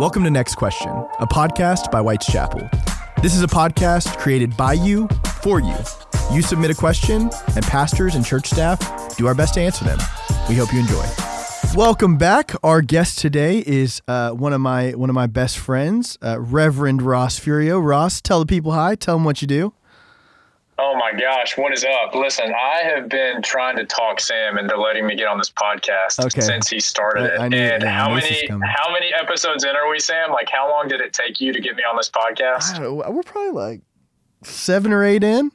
Welcome to Next Question, a podcast by White's Chapel. This is a podcast created by you, for you. You submit a question, and pastors and church staff do our best to answer them. We hope you enjoy. Welcome back. Our guest today is uh, one of my one of my best friends, uh, Reverend Ross Furio. Ross, tell the people hi. Tell them what you do. Oh my gosh, what is up? Listen, I have been trying to talk Sam into letting me get on this podcast Okay. since he started I- I it. and how knew this was many how many episodes in are we, Sam? Like how long did it take you to get me on this podcast? I don't know, we're probably like seven or eight in.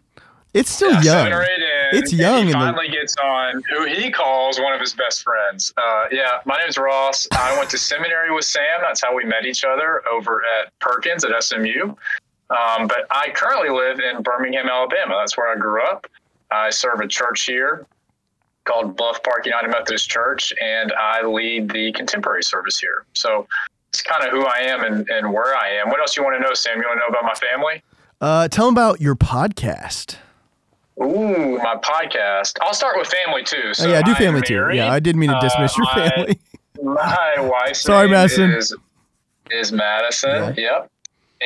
It's still Yeah, young. Seven or eight in. It's young He the- finally gets on who he calls one of his best friends. Uh, yeah, my name's Ross. I went to seminary with Sam. That's how we met each other over at Perkins at SMU. Um, but I currently live in Birmingham, Alabama. That's where I grew up. I serve a church here called Bluff Park United Methodist Church, and I lead the contemporary service here. So it's kind of who I am and, and where I am. What else you want to know, Sam? You want to know about my family? Uh, tell them about your podcast. Ooh, my podcast. I'll start with family too. So oh, yeah, I do I'm family too. Yeah, I didn't mean to dismiss Uh, your family. My wife. Sorry, Madison. is is Madison. Yep.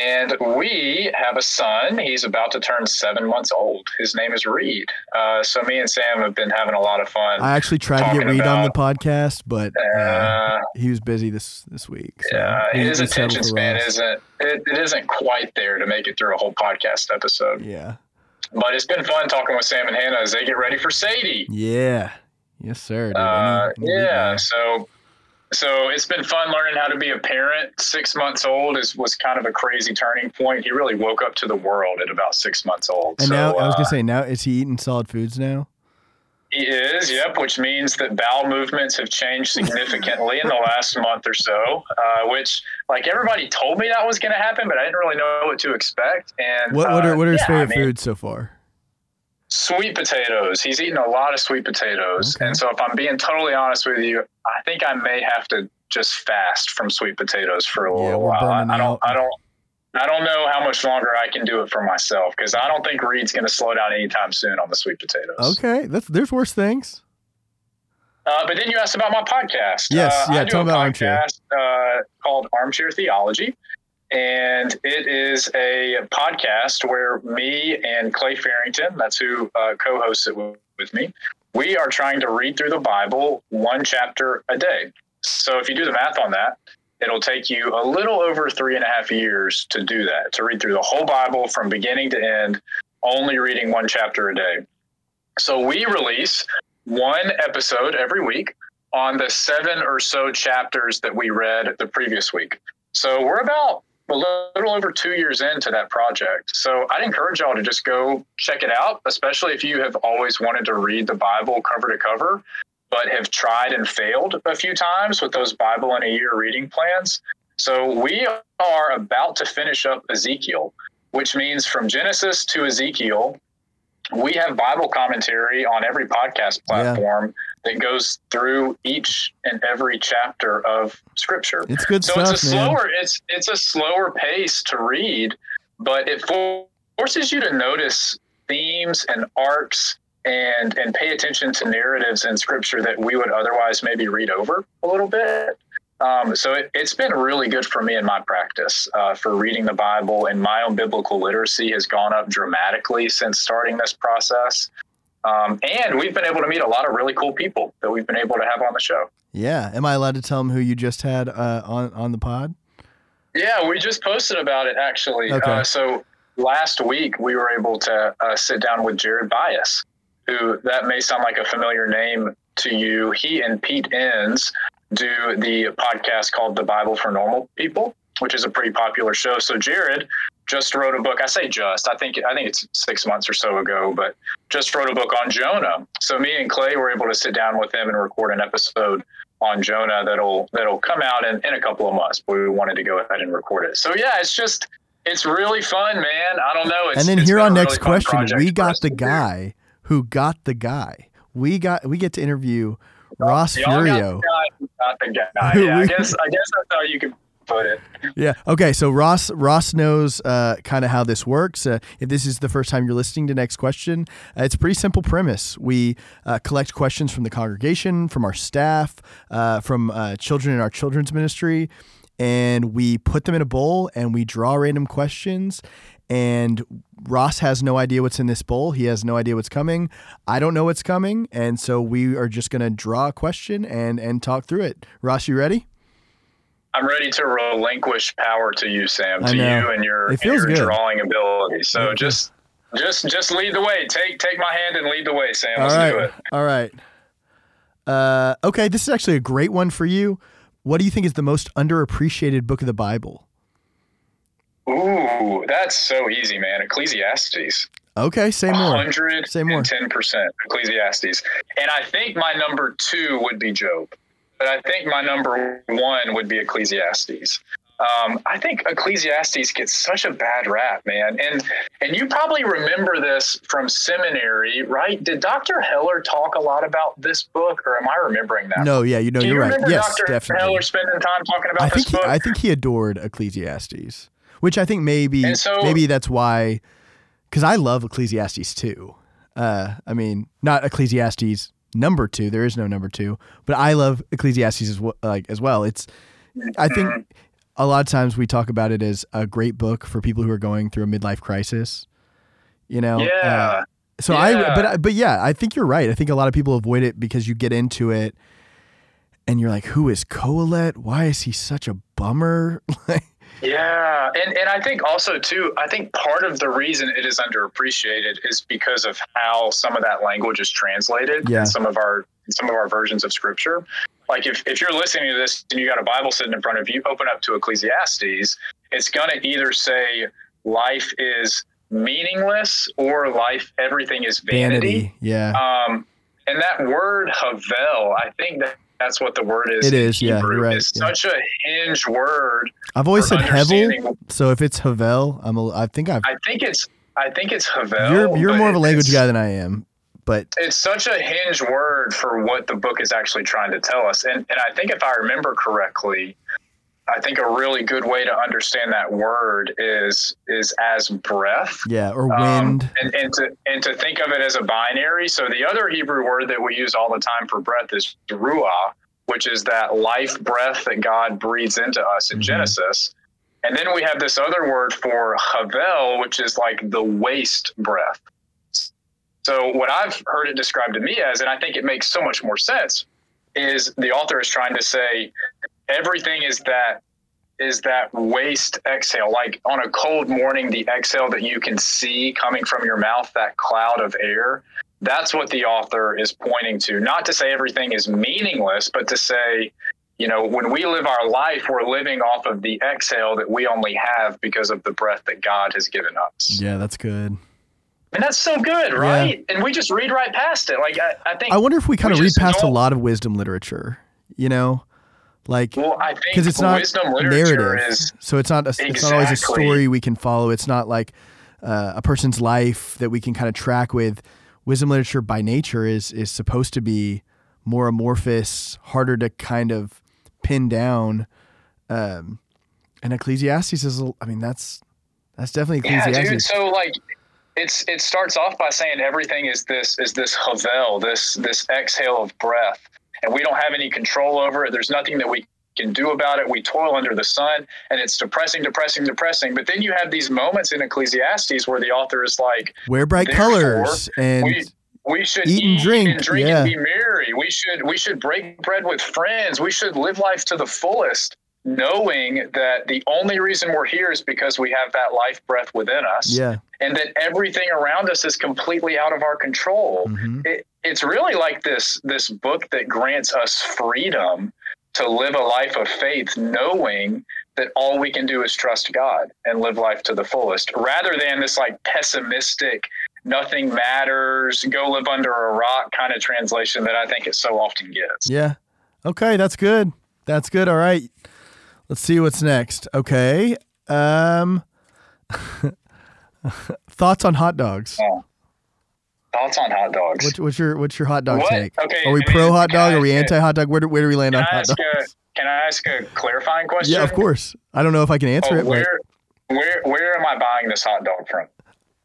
And we have a son. He's about to turn seven months old. His name is Reed. Uh, so me and Sam have been having a lot of fun. I actually tried to get Reed on the podcast, but uh, uh, he was busy this this week. So yeah, his attention span isn't it, it isn't quite there to make it through a whole podcast episode. Yeah. But it's been fun talking with Sam and Hannah as they get ready for Sadie. Yeah. Yes, sir. Uh, yeah. So, so it's been fun learning how to be a parent. Six months old is was kind of a crazy turning point. He really woke up to the world at about six months old. And so, now I was uh, gonna say, now is he eating solid foods now? he is, yep, which means that bowel movements have changed significantly in the last month or so. Uh, which, like everybody told me that was going to happen, but I didn't really know what to expect. And What what are uh, what are his yeah, I favorite mean, foods so far? Sweet potatoes. He's eating a lot of sweet potatoes. Okay. And so, if I'm being totally honest with you, I think I may have to just fast from sweet potatoes for a Yeah, little while. I, I don't. I don't, I don't know how much longer I can do it for myself because I don't think Reed's going to slow down anytime soon on the sweet potatoes. Okay, that's there's worse things. Uh, but then you asked about my podcast. Yes, uh, yeah, I do tell a me about Armchair. uh, called Armchair Theology. And it is a podcast where me and Clay Farrington, that's who uh, co hosts it with, with me, we are trying to read through the Bible one chapter a day. So if you do the math on that, it'll take you a little over three and a half years to do that, to read through the whole Bible from beginning to end, only reading one chapter a day. So we release one episode every week on the seven or so chapters that we read the previous week. So we're about a little over two years into that project. So I'd encourage y'all to just go check it out, especially if you have always wanted to read the Bible cover to cover, but have tried and failed a few times with those Bible in a year reading plans. So we are about to finish up Ezekiel, which means from Genesis to Ezekiel, we have Bible commentary on every podcast Yeah. platform that goes through each and every chapter of Scripture. It's good So stuff, it's a man. slower it's it's a slower pace to read, but it forces you to notice themes and arcs and and pay attention to narratives in Scripture that we would otherwise maybe read over a little bit. Um, so it, it's been really good for me in my practice uh, for reading the Bible, and my own biblical literacy has gone up dramatically since starting this process. Um, and we've been able to meet a lot of really cool people that we've been able to have on the show. Yeah. Am I allowed to tell them who you just had uh, on on the pod? Yeah, we just posted about it actually. Okay. Uh, so last week we were able to uh, sit down with Jared Byas, who that may sound like a familiar name to you. He and Pete Enns do the podcast called The Bible for Normal People, which is a pretty popular show. So Jared just wrote a book. I say just, I think I think it's six months or so ago, but just wrote a book on Jonah. So me and Clay were able to sit down with him and record an episode on Jonah that'll that'll come out in, in a couple of months. But we wanted to go ahead and record it. So yeah, it's just it's really fun, man. I don't know. It's, and then here on next really question, we got the guy who got the guy. We got we get to interview Ross Furio. The guy who got the guy. Yeah, I guess I guess that's how you could put it. Yeah. Okay. So Ross Ross knows uh, kind of how this works. Uh, if this is the first time you're listening to Next Question, uh, it's a pretty simple premise. We uh, collect questions from the congregation, from our staff, uh, from uh, children in our children's ministry, and we put them in a bowl and we draw random questions. And Ross has no idea what's in this bowl. He has no idea what's coming. I don't know what's coming, and so we are just going to draw a question and and talk through it. Ross, you ready? I'm ready to relinquish power to you, Sam, to you and your, and your drawing ability. So Yeah. just just just lead the way. Take take my hand and lead the way, Sam. All Let's right. do it. All right. Uh, okay, this is actually a great one for you. What do you think is the most underappreciated book of the Bible? Ooh, that's so easy, man. Ecclesiastes. Okay, say more. hundred Say more. ten percent Ecclesiastes. And I think my number two would be Job. But I think my number one would be Ecclesiastes. Um, I think Ecclesiastes gets such a bad rap, man. And and you probably remember this from seminary, right? Did Dr. Heller talk a lot about this book, or am I remembering that? No, yeah, you know, Do you you're right. remember Yes, Dr. definitely. Heller spending time talking about I this think he, book? I think he adored Ecclesiastes, which I think maybe so- maybe that's why, because I love Ecclesiastes too. Uh, I mean, not Ecclesiastes number two. There is no number two, but I love Ecclesiastes as well. Like as well, it's. I think a lot of times we talk about it as a great book for people who are going through a midlife crisis. You know. Uh, yeah. so I, Yeah. but I- but yeah, I think you're right. I think a lot of people avoid it because you get into it, and you're like, "Who is Qoheleth? Why is he such a bummer?" Like, Yeah, and and I think also too, I think part of the reason it is underappreciated is because of how some of that language is translated Yeah. in some of our in some of our versions of scripture. Like if, if you're listening to this and you got a Bible sitting in front of you, open up to Ecclesiastes, it's gonna either say life is meaningless or life everything is vanity. vanity. Yeah. Um, and that word havel, I think that that's what the word is. It is, yeah, Hebrew. you're right, It's yeah. such a hinge word I've always said Hevel, so if it's Havel, I'm a, I think I've. I think it's I think it's Havel. You're you're more of a language guy than I am, but It's such a hinge word for what the book is actually trying to tell us. And and I think if I remember correctly, I think a really good way to understand that word is is as breath. yeah, or Um, wind. and, and to and to think of it as a binary. So the other Hebrew word that we use all the time for breath is ruah, which is that life breath that God breathes into us in Mhm. Genesis. And then we have this other word for havel, which is like the waste breath. So what I've heard it described to me as, and I think it makes so much more sense, is the author is trying to say everything is that is that waste exhale. Like on a cold morning the exhale that you can see coming from your mouth that cloud of air that's what the author is pointing to. Not to say everything is meaningless but to say you know when we live our life we're living off of the exhale that we only have because of the breath that god has given us. Yeah, that's good. and that's so good right? And we just read right past it. Like i, I think I wonder if we kind of read past a don't- lot of wisdom literature. You know, like well i think because it's not narrative, is so it's not a, exactly. it's not always a story we can follow. It's not like uh, a person's life that we can kind of track with. Wisdom literature by nature is is supposed to be more amorphous, harder to kind of pin down. Um, and Ecclesiastes is, I mean, that's that's definitely Yeah, Ecclesiastes. dude. So like, it's it starts off by saying everything is this is this havel, this this exhale of breath, and we don't have any control over it. There's nothing that we can do about it. We toil under the sun, and it's depressing, depressing, depressing. But then you have these moments in Ecclesiastes where the author is like, Wear bright colors and we we should Eat and drink, and drink yeah. and be merry. We should we should break bread with friends. We should live life to the fullest, knowing that the only reason we're here is because we have that life breath within us yeah, and that everything around us is completely out of our control. mhm. It, it's really like this this book that grants us freedom to live a life of faith, knowing that all we can do is trust God and live life to the fullest, rather than this like pessimistic, nothing matters, go live under a rock kind of translation that I think it so often gets. yeah. Okay, that's good. That's good. All right. Let's see what's next. Okay. Um thoughts on hot dogs. Thoughts on hot dogs? What's, what's your what's your hot dog What? take? Okay, Are we I mean, pro hot dog? Are we anti hot dog? Where do, where do we land on hot dogs? a, can I ask a clarifying question? Yeah, of course. I don't know if I can answer Oh, it, but where, where, where am I buying this hot dog from?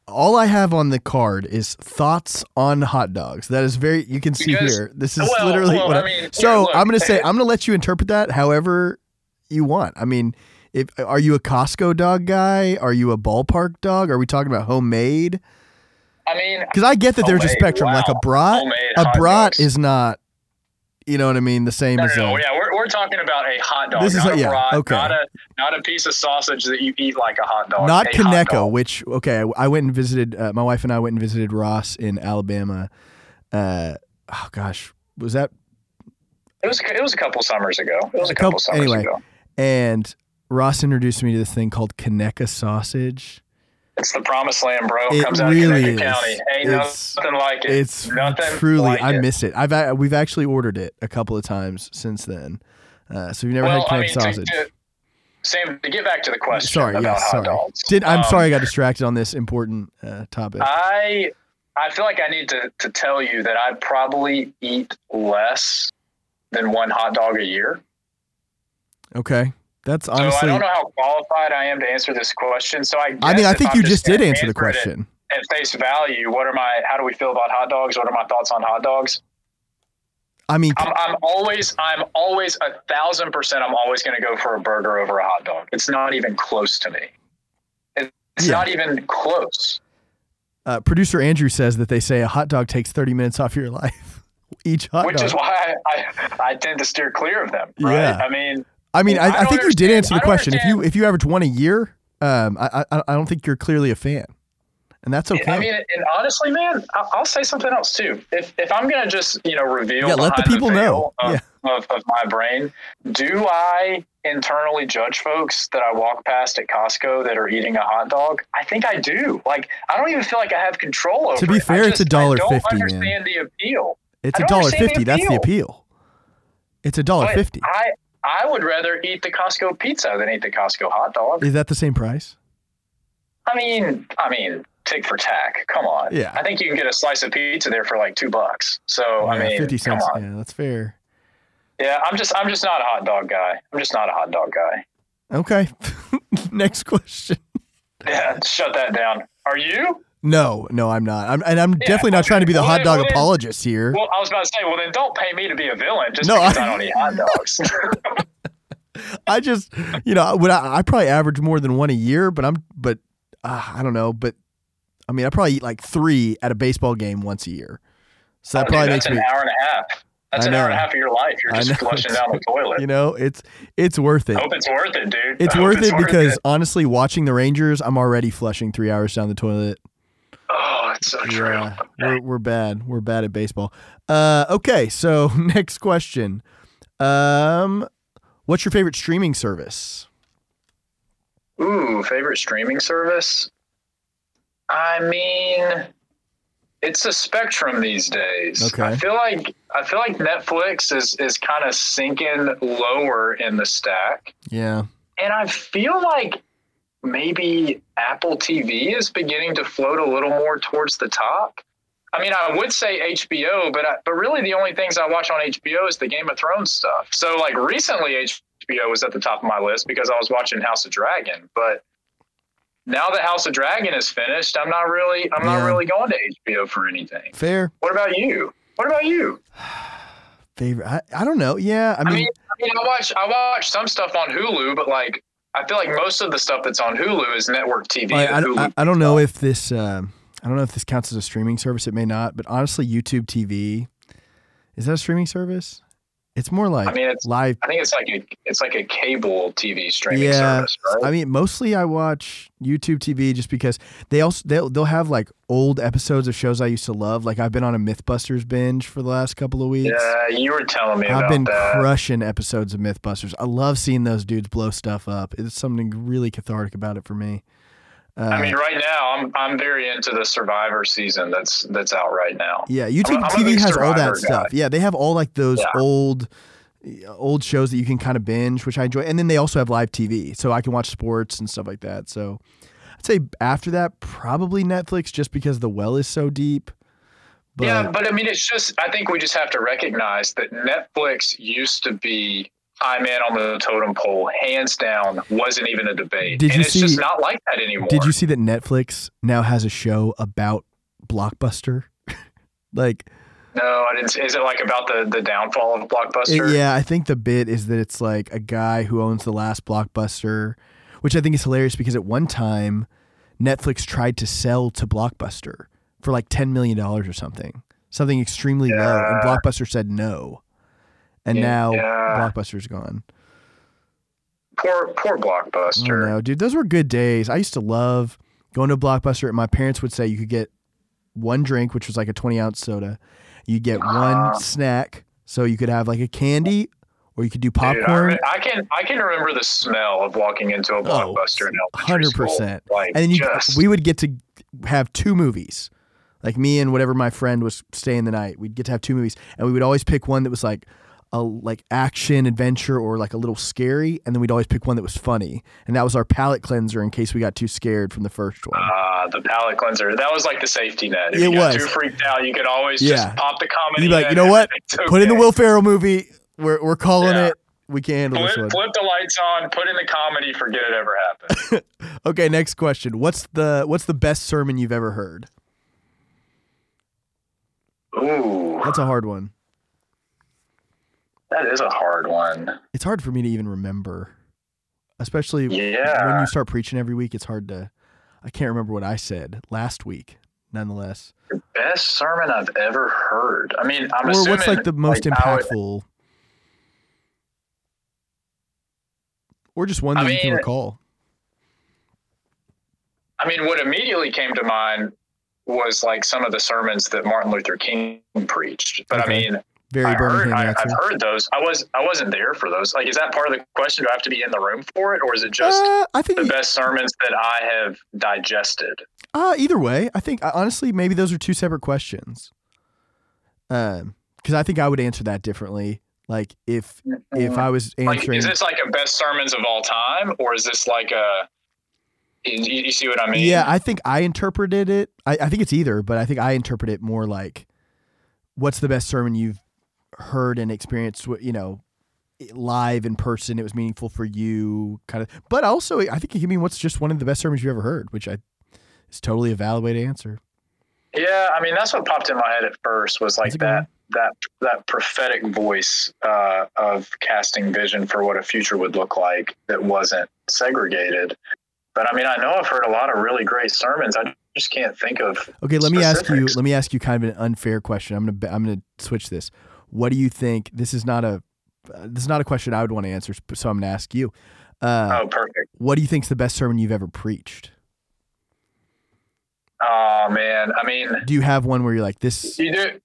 all I have on the card is thoughts on hot dogs. That is very you can see Because- here. This is well, literally well, what I, I mean, So look. I'm gonna say I'm gonna let you interpret that however you want. I mean, if are you a Costco dog guy? Are you a ballpark dog? Are we talking about homemade? I mean, Because I get that there's a spectrum. Like a wow. brat, Homemade a brat is not. You know what I mean? The same no, as no, a, yeah, we're, we're talking about a hot dog, This is not a- a yeah, brat, okay. not a not a piece of sausage that you eat like a hot dog. not Conecuh, which okay, I went and visited. Uh, my wife and I went and visited Ross in Alabama. Uh, oh gosh, was that It was it was a couple summers ago. It was a A couple, couple- summers anyway. ago. and Ross introduced me to this thing called Conecuh sausage. It's the promised land, bro. It Comes out really of Conecuh is. County. Ain't It's- nothing like it. It's nothing truly like I miss it. I've we've actually ordered it a couple of times since then. Uh, so you've never well, had I mean, sausage. to, Sam, to get back to the question sorry, about yes, sorry. dogs. Did I'm um, sorry I got distracted on this important uh, topic. I I feel like I need to to tell you that I probably eat less than one hot dog a year. okay, that's honestly. So. I don't know how qualified I am to answer this question. So I I mean, I think I'm you just did answer the question. At face value, what are my? How do we feel about hot dogs? What are my thoughts on hot dogs? I mean, I'm, I'm always, I'm always a thousand percent. I'm always going to go for a burger over a hot dog. It's not even close to me. It's Yeah. not even close. uh, producer Andrew says that they say a hot dog takes 30 minutes off your life. Each hot dog. which dog. is why I, I, I tend to steer clear of them. Right? Yeah. I mean, I mean, I, I I, don't think you did answer the question. If you if you average one a year, um, I, I I don't think you're clearly a fan, and that's okay. I mean, and honestly, man, I'll, I'll say something else too. If if I'm gonna just you know reveal, Yeah, let the people know. Of, Yeah. of, of my brain, do I internally judge folks that I walk past at Costco that are eating a hot dog? I think I do. Like, I don't even feel like I have control over. To be it. I fair, it's just- a dollar I don't fifty, man. the appeal. it's I a dollar understand the fifty. That's the appeal. It's a dollar fifty. I I would rather eat the Costco pizza than eat the Costco hot dog. Is that the same price? I mean, I mean, tick for tack. Come on. Yeah. I think you can get a slice of pizza there for like two bucks. So I mean, fifty come cents. on. Yeah, that's fair. Yeah, I'm just I'm just not a hot dog guy. I'm just not a hot dog guy. Okay. Next question. Yeah, shut that down. Are you? No, no, I'm not. I'm, and I'm definitely not okay. trying to be the Well, hot dog well, apologist here. Well, I was about to say, well then don't pay me to be a villain just No, because I- I, don't eat hot dogs. I just, you know, would I, I probably average more than one a year, but I'm, but uh, I don't know. But I mean, I probably eat like three at a baseball game once a year. So that Oh, dude, probably that's makes an me, hour and a half. That's an hour and a half of your life. You're just flushing down the toilet. you know, it's it's worth it. I Hope it's worth it, dude. It's worth it because it. honestly, watching the Rangers, I'm already flushing three hours down the toilet. So true. Yeah, we're we're bad. We're bad at baseball. Uh, okay, so next question. Um, what's your favorite streaming service? Ooh, favorite streaming service? I mean, it's a spectrum these days. Okay. I feel like I feel like Netflix is is kind of sinking lower in the stack, Yeah, and I feel like maybe Apple TV is beginning to float a little more towards the top. I mean, I would say HBO, but I, but really the only things I watch on HBO is the Game of Thrones stuff. So like recently HBO was at the top of my list because I was watching House of Dragon, but now that House of Dragon is finished, I'm not really I'm Yeah. not really going to HBO for anything. fair. What about you? What about you? Favorite? I, I don't know. Yeah, I I mean, mean, I mean, I watch I watch some stuff on Hulu, but like I feel like most of the stuff that's on Hulu is network TV. I, I, I, I don't know if this. Um, I don't know if this counts as a streaming service. It may not, but honestly, YouTube TV is that a streaming service? It's more like I mean, it's live. I think it's like a it's like a cable TV streaming Yeah, service, right? I mean, mostly I watch YouTube TV just because they also they'll they'll have like old episodes of shows I used to love. Like I've been on a MythBusters binge for the last couple of weeks. yeah, you were telling me I've been that. crushing episodes of MythBusters. I love seeing those dudes blow stuff up. It's something really cathartic about it for me. Uh, I mean, right now I'm I'm very into the Survivor season that's that's out right now. yeah, YouTube I'm TV big has all that Survivor stuff. Yeah, they have all like those Yeah. old old shows that you can kind of binge, which I enjoy. And then they also have live TV, so I can watch sports and stuff like that. So I'd say after that, probably Netflix, just because the well is so deep. But yeah, but I mean, it's just I think we just have to recognize that Netflix used to be high man on the totem pole, hands down, wasn't even a debate, Did and you it's just see- not like that anymore. did you see that Netflix now has a show about Blockbuster? like No, I didn't. Is it like about the the downfall of Blockbuster? It- yeah, I think the bit is that it's like a guy who owns the last blockbuster, which I think is hilarious because at one time Netflix tried to sell to Blockbuster for like ten million dollars or something, something extremely low, and Blockbuster said no, and Yeah. now Blockbuster's gone. Poor poor Blockbuster. don't dude. Those were good days. I used to love going to Blockbuster, and my parents would say you could get one drink, which was like a twenty ounce soda. You get Ah. one snack, so you could have like a candy, or you could do Dude, I, popcorn. re- I can I can remember the smell of walking into a Oh, Blockbuster in elementary 100%. Like and then you, just, we would get to have two movies like me and whatever my friend was staying the night we'd get to have two movies and we would always pick one that was like a like action adventure or like a little scary and then we'd always pick one that was funny and that was our palate cleanser in case we got too scared from the first one uh, the palate cleanser. That was like the safety net. If It you was. too freaked out, you could always Yeah. just pop the comedy. you'd be like you know what everything's put in the will ferrell movie we're, we're calling Yeah. it we can handle this Flip, one flip the lights on, put in the comedy, forget it ever happened. okay next question what's the what's the best sermon you've ever heard Ooh, that's a hard one that is a hard one. it's hard for me to even remember especially when you start preaching every week it's hard to i can't remember what i said last week nonetheless the Best sermon I've ever heard. I mean, I'm or assuming what's like the most like, I would- impactful or just one I that you can recall I mean, what immediately came to mind was like some of the sermons that Martin Luther King preached. But Okay. I mean, very I heard, birmingham I, answer I've heard those. I was I wasn't there for those. Like, is that part of the question? Do I have to be in the room for it, or is it just uh, i think the best sermons that I have digested? uh, either way i think honestly maybe those are two separate questions um because i think i would answer that differently like if if i was like, answering is this like a best sermons of all time, or is this like a? You, you see what I mean? Yeah, I think I interpreted it. I, I think it's either, but I think I interpret it more like, what's the best sermon you've heard and experienced? wh- You know, live in person. It was meaningful for you, kind of. But also, I think can mean what's just one of the best sermons you've ever heard, which I is totally a valid way to answer. Yeah, I mean that's what popped in my head at first was like that that that prophetic voice uh, of casting vision for what a future would look like that wasn't segregated. But I mean, I know I've heard a lot of really great sermons. I just can't think of. Okay, let me ask you. Let me ask you kind of an unfair question. I'm gonna I'm gonna switch this. What do you think? This is not a uh, this is not a question I would want to answer, so I'm gonna ask you. Uh, Oh, perfect. What do you think's the best sermon you've ever preached? Oh man, I mean, Do you have one where you're like this? you do.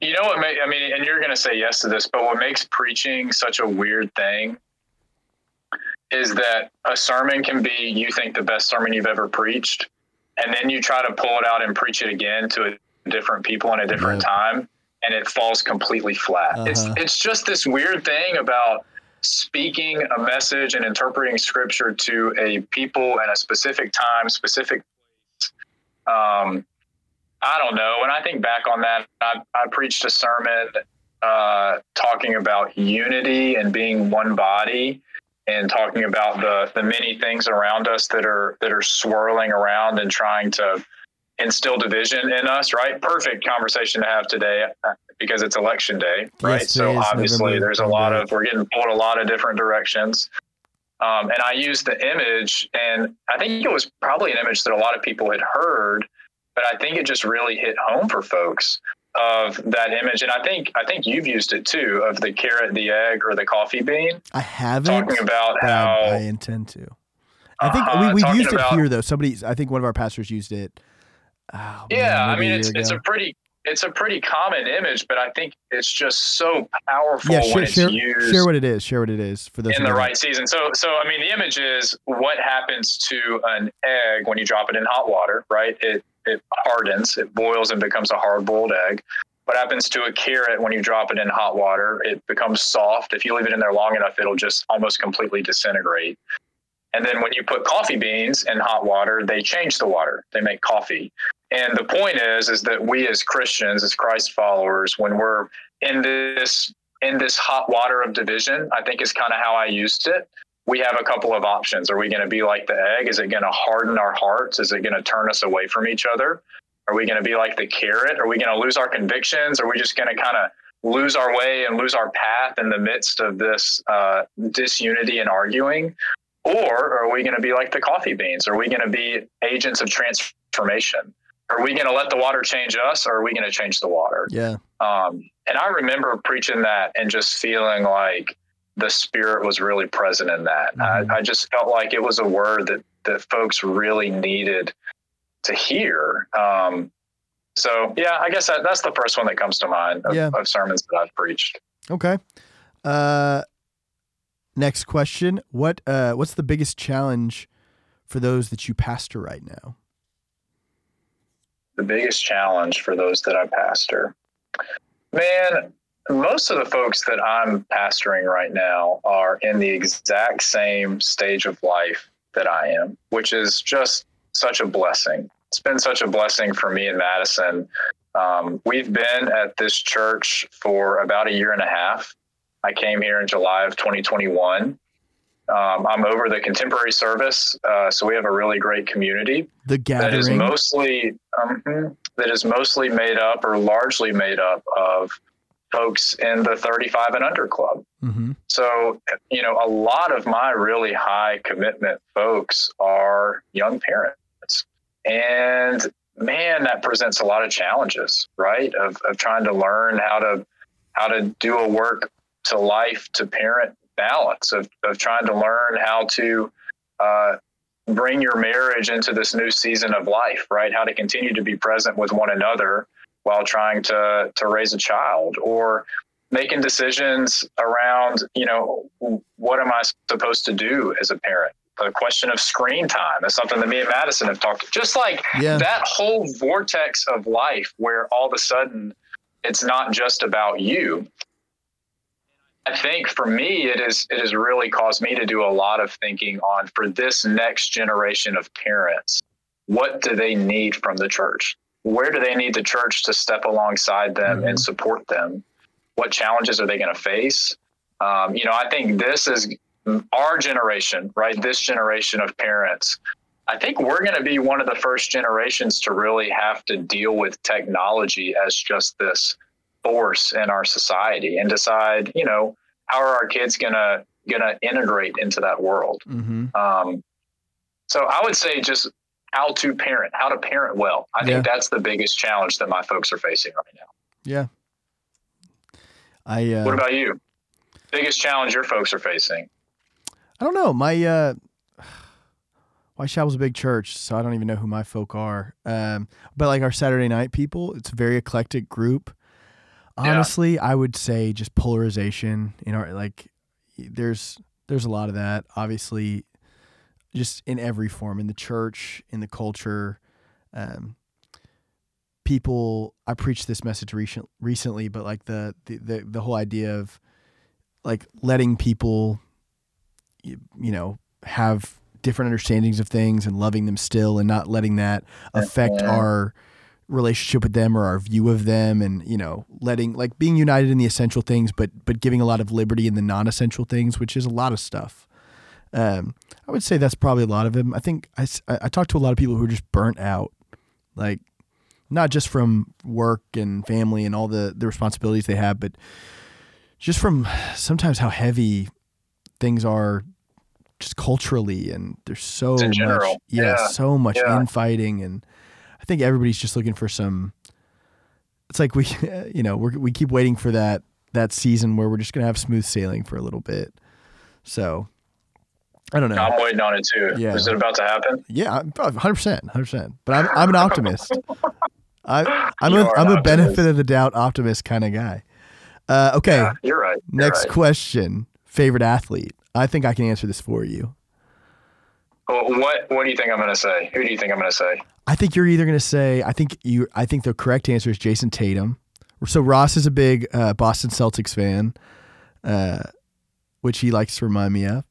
You know what? Make, I mean, and you're going to say yes to this, but what makes preaching such a weird thing is that a sermon can be you think the best sermon you've ever preached, and then you try to pull it out and preach it again to a different people in a different Yeah. time, and it falls completely flat. It's Uh-huh. it's just this weird thing about speaking a message and interpreting scripture to a people in a specific time, specific place. Um, I don't know. When I think back on that, I, I preached a sermon uh, talking about unity and being one body, and talking about the the many things around us that are that are swirling around and trying to instill division in us. Right? Perfect conversation to have today uh, because it's election day. Right? Yes, so obviously, November there's a lot 28th. of we're getting pulled a lot of different directions. Um, and I used the image, and I think it was probably an image that a lot of people had heard, but I think it just really hit home for folks of that image. And I think I think you've used it too of the carrot, the egg, or the coffee bean, I haven't. talking about how I, I intend to. I think Uh-huh, we, we've used about- it here though. Somebody, I think one of our pastors used it. Oh, yeah, man, I mean it's it's a pretty it's a pretty common image, but I think it's just so powerful yeah. when Share, it's share, used share what it is. Share what it is for those in the right season. So, so I mean, the image is what happens to an egg when you drop it in hot water, right? It it hardens, it boils and becomes a hard boiled egg. What happens to a carrot when you drop it in hot water? It becomes soft. If you leave it in there long enough, it'll just almost completely disintegrate. And then when you put coffee beans in hot water, they change the water. They make coffee. And the point is, is that we as Christians, as Christ followers, when we're in this in this hot water of division, I think is kind of how I used it. We have a couple of options. Are we going to be like the egg? Is it going to harden our hearts? Is it going to turn us away from each other? Are we going to be like the carrot? Are we going to lose our convictions? Are we just going to kind of lose our way and lose our path in the midst of this uh, disunity and arguing? Or are we going to be like the coffee beans? Are we going to be agents of transformation? Are we going to let the water change us or are we going to change the water? Yeah. Um, and I remember preaching that and just feeling like the spirit was really present in that. Mhm. I, I just felt like it was a word that, that folks really needed to hear. Um, so yeah, I guess that, that's the first one that comes to mind of, Yeah. of sermons that I've preached. Okay. Uh, next question. What uh, what's the biggest challenge for those that you pastor right now? The biggest challenge for those that I pastor? Man, most of the folks that I'm pastoring right now are in the exact same stage of life that I am, which is just such a blessing. It's been such a blessing for me and Madison. Um, we've been at this church for about a year and a half. I came here in July of 2021. Um, I'm over the contemporary service, uh, so we have a really great community The gathering that is mostly um, that is mostly made up or largely made up of folks in the 35 and under club. mm-hmm. So, you know, a lot of my really high commitment folks are young parents. And man, that presents a lot of challenges, right? Of, of trying to learn how to how to do a work to life to parent balance, of, of trying to learn how to uh, bring your marriage into this new season of life, right? How to continue to be present with one another while trying to to raise a child or making decisions around, you know, what am I supposed to do as a parent? The question of screen time is something that me and Madison have talked. Just like Yeah. that whole vortex of life, where all of a sudden it's not just about you. I think for me, it is it has really caused me to do a lot of thinking on for this next generation of parents. What do they need from the church? Where do they need the church to step alongside them and support them? What challenges are they going to face? Um, you know, I think this is our generation, right? This generation of parents. I think we're going to be one of the first generations to really have to deal with technology as just this force in our society and decide, you know, how are our kids going to integrate into that world? Mm-hmm. Um, so I would say just how to parent, how to parent well. I Yeah. think that's the biggest challenge that my folks are facing right now. Yeah. I uh, What about you? Biggest challenge your folks are facing? I don't know. My uh White Chapel's a big church, so I don't even know who my folk are. Um, but like our Saturday night people, it's a very eclectic group. Yeah. Honestly, I would say just polarization in our like there's there's a lot of that. Obviously, just in every form, in the church, in the culture. Um, people I preached this message recent, recently, but like the, the the the whole idea of like letting people you, you know have different understandings of things and loving them still and not letting that affect Mhm. our relationship with them or our view of them and you know letting like being united in the essential things but but giving a lot of liberty in the non-essential things which is a lot of stuff um i would say that's probably a lot of them i think i i talked to a lot of people who are just burnt out like not just from work and family and all the the responsibilities they have but just from sometimes how heavy things are just culturally and there's so much yeah, Yeah. so much Yeah. infighting and think everybody's just looking for some it's like we you know we we keep waiting for that that season where we're just gonna have smooth sailing for a little bit so i don't know I'm waiting on it too. Yeah. Is it about to happen? yeah, hundred percent, hundred percent. But I'm I'm an optimist. I I'm You a I'm a benefit optimist. of the doubt optimist kind of guy. Uh, okay, Yeah, you're right. You're next right. question. Favorite athlete? I think I can answer this for you. Well, what What do you think I'm going to say? Who do you think I'm going to say? I think you're either going to say I think you I think the correct answer is Jayson Tatum. So Ross is a big uh, Boston Celtics fan, uh, which he likes to remind me of.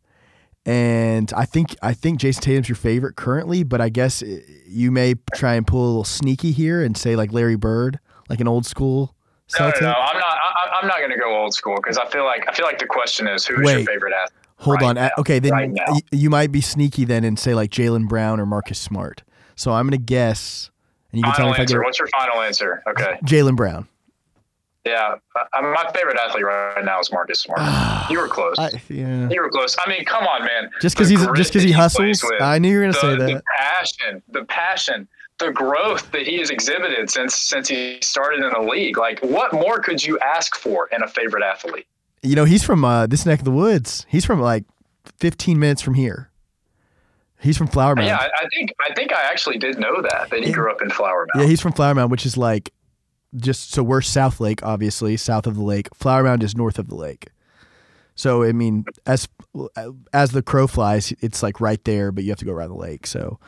And I think I think Jayson Tatum's your favorite currently, but I guess uh, you may try and pull a little sneaky here and say like Larry Bird, like an old school No, Celtic. no, no. I'm not. I, I'm not going to go old school because I feel like I feel like the question is who is your favorite athlete? Hold right on. now, okay, then right now. y- you might be sneaky then and say like Jaylen Brown or Marcus Smart. So I'm gonna guess, and you can tell Final me if I answer. get What's your final answer? Okay. Jaylen Brown. Yeah, uh, my favorite athlete right now is Marcus Smart. you were close. I, yeah. you were close. I mean, come on, man. Just because he's just because he hustles. with, I knew you were gonna the, say the passion, the passion, the growth that he has exhibited since since he started in the league. Like, what more could you ask for in a favorite athlete? You know, he's from uh, this neck of the woods. He's from like 15 minutes from here. He's from Flower Mound. Yeah, I, I think I think I actually did know that that he Yeah. grew up in Flower Mound. Yeah, he's from Flower Mound, which is like just so we're South Lake, obviously south of the lake. Flower Mound is north of the lake. So I mean, as as the crow flies, it's like right there, but you have to go around the lake. So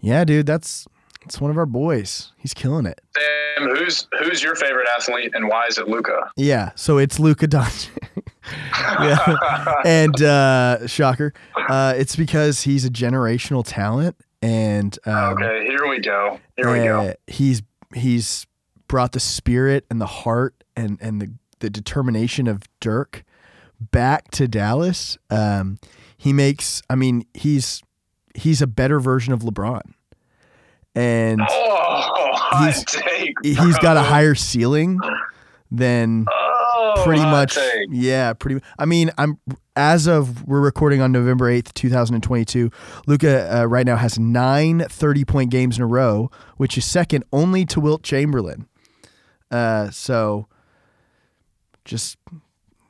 yeah, dude, that's it's one of our boys. He's killing it. Sam, who's who's your favorite athlete and why is it Luka? Yeah, so it's Luka Doncic. yeah, and uh, shocker, uh, it's because he's a generational talent, and um, okay, here we go. Here we go. uh, He's he's brought the spirit and the heart and and the the determination of Dirk back to Dallas. Um, he makes. I mean, he's he's a better version of LeBron, and Oh, he's- take. he's got a higher ceiling than Oh, pretty much. take. Yeah, pretty. I mean, I'm as of we're recording on November eighth, two thousand and twenty-two. Luka uh, right now has nine 30 point games in a row, which is second only to Wilt Chamberlain. Uh, so just